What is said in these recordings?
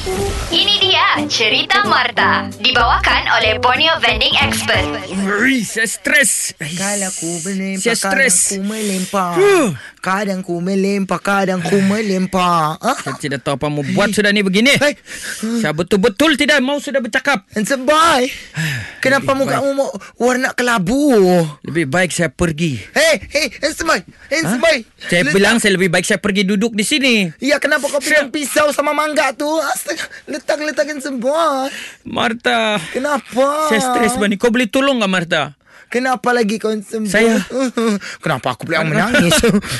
Ini dia cerita Marta. Dibawakan oleh Borneo Vending Expert. Ui, saya stres. Kadang ku melempar, Saya kadang stres. ku melempar. Huh. Kadang ku melempar, kadang ku melempar. Ah, Saya tidak tahu apa mau buat sudah ni begini. Hei, Saya betul-betul tidak mau sudah bercakap. handsome boy. Kenapa muka kamu mau warna kelabu? Lebih baik saya pergi. Hey, hey, boy. Handsome boy. Saya bilang saya lebih baik saya pergi duduk di sini. Ya, kenapa kau pegang pisau sama mangga tu? Astaga, letak-letak handsome boy. Marta, Kenapa? saya stres bani. Kau boleh tolong nggak Marta? Kenapa lagi boy? Saya- Kenapa aku pula yang menangis?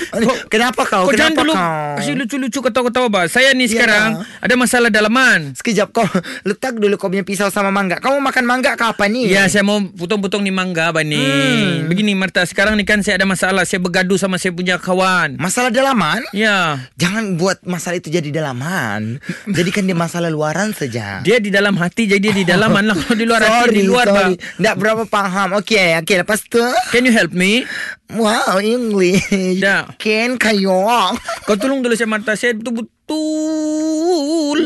Kenapa kau? Kau jangan dulu kau? kasih lucu-lucu ketawa-ketawa bah. Saya ni Ya. sekarang ada masalah dalaman. Sekejap kau letak dulu kau punya pisau sama mangga. Kau mau makan mangga ke apa ni? Ya, saya mau potong-potong ni mangga bani. Hmm. Begini Marta, sekarang ni kan saya ada masalah. Saya bergaduh sama saya punya kawan. Masalah dalaman? Ya. Jangan buat masalah itu jadi dalaman. Jadikan dia masalah luaran saja. Dia di dalam hati jadi di dalaman lah. Kalau di luar hati di luar bah. sorry. Tak berapa faham. Okey, okey. Lepas tu, Can you help me? wow, English. Ya. Ken kayo. Kau tolong dulu saya Marta. Saya betul-betul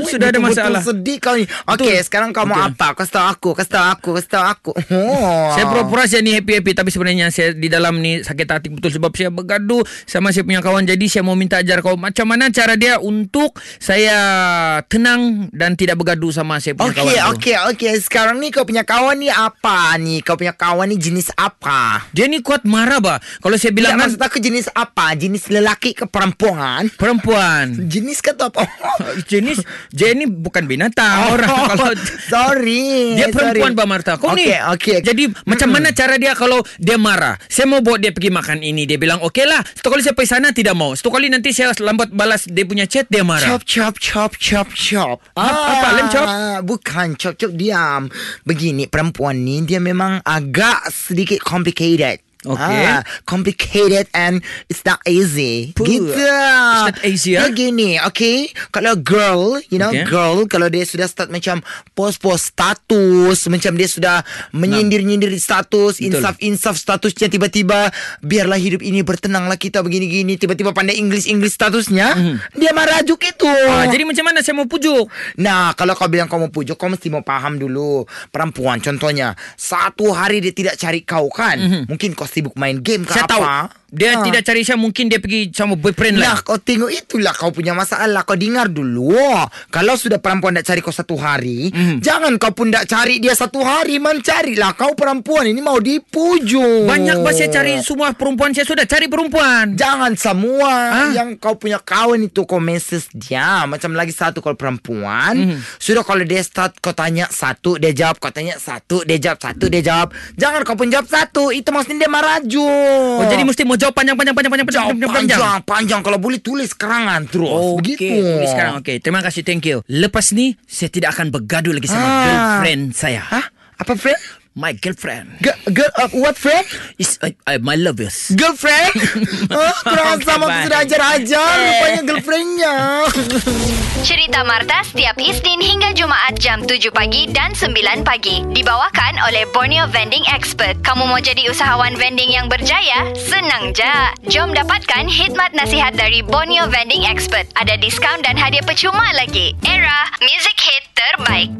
sudah ada masalah. sedih kau ni. Okey, sekarang kau mau apa? Kasih tahu aku, kasih tahu aku, kasih tahu aku. Oh. Saya pura-pura saya ni happy-happy tapi sebenarnya saya di dalam ni sakit hati betul sebab saya bergaduh sama saya punya kawan jadi saya mau minta ajar kau macam mana cara dia untuk saya tenang dan tidak bergaduh sama saya punya kawan Okey, tu. okey, okey. Sekarang ni kau punya kawan ni apa ni? Kau punya kawan ni jenis apa? Dia ni kuat marah bah. Kalau saya bilang kan maksud aku jenis apa? Jenis lelaki ke perempuan? perempuan. Jenis ke apa? Jenis ni bukan binatang orang kalau Oh, sorry. Dia perempuan sorry. Marta Kau ni Okey, okey. Jadi macam mana cara dia Kalau dia marah Saya mau bawa dia pergi makan ini Dia bilang okey lah Satu kali saya pergi sana Tidak mau Satu kali nanti saya lambat balas Dia punya chat Dia marah Chop chop chop chop chop. Ah, Apa- apa, lem chop? Bukan chop chop diam. Begini perempuan ni dia memang agak sedikit complicated. Okay. Ah, complicated and it's not easy. Puh, Gitu. it's not easy, ah? Begini, okay. Kalau girl, you know, Okay. girl kalau dia sudah start macam post-post status, macam dia sudah menyindir-nyindir status, insaf-insaf statusnya tiba-tiba biarlah hidup ini bertenanglah kita begini-gini, tiba-tiba pandai English-English statusnya, dia marah juga itu. Mhm. ah, Jadi macam mana saya mau pujuk Nah, kalau kau bilang kau mau pujuk, kau mesti mau paham dulu. Perempuan contohnya, satu hari dia tidak cari kau kan? Mungkin kau sibuk main game ke. Saya apa? tahu Dia Ah. tidak cari saya Mungkin dia pergi sama boyfriend Nah, lah kau tengok itulah kau punya masalah. Kau dengar dulu. Kalau sudah perempuan tak cari kau satu hari, Mhm. jangan kau pun tak cari dia satu hari. Man, carilah kau perempuan ini mau dipujuk. Banyak bah saya cari semua perempuan Saya sudah cari perempuan Jangan semua Ah. yang kau punya kawan itu kau message dia. Macam lagi satu kalau perempuan. Mhm. Sudah kalau dia start kau tanya satu, dia jawab. Kau tanya satu, dia jawab satu, dia jawab. Jangan kau pun jawab satu. Itu maksudnya dia maraju. Oh, jadi mesti mau jawab panjang-panjang panjang-panjang jawab panjang-panjang. panjang, panjang. Kalau boleh tulis kerangan terus. Okey, Begitu. tulis sekarang. Okey, terima kasih, thank you. Lepas ni, saya tidak akan bergaduh lagi sama Ah. girlfriend saya. Hah? Apa friend? My girlfriend. Girl, girl uh, what friend? Is uh, uh, my lovers. Girlfriend? oh, kurang Okay, sama bye. sudah ajar-ajar. Rupanya girlfriendnya. Cerita Marta setiap Isnin hingga Jumaat jam 7 pagi dan 9 pagi. Dibawakan oleh Borneo Vending Expert. Kamu mau jadi usahawan vending yang berjaya? Senang je. Jom dapatkan khidmat nasihat dari Borneo Vending Expert. Ada diskaun dan hadiah percuma lagi. Era, music hit terbaik.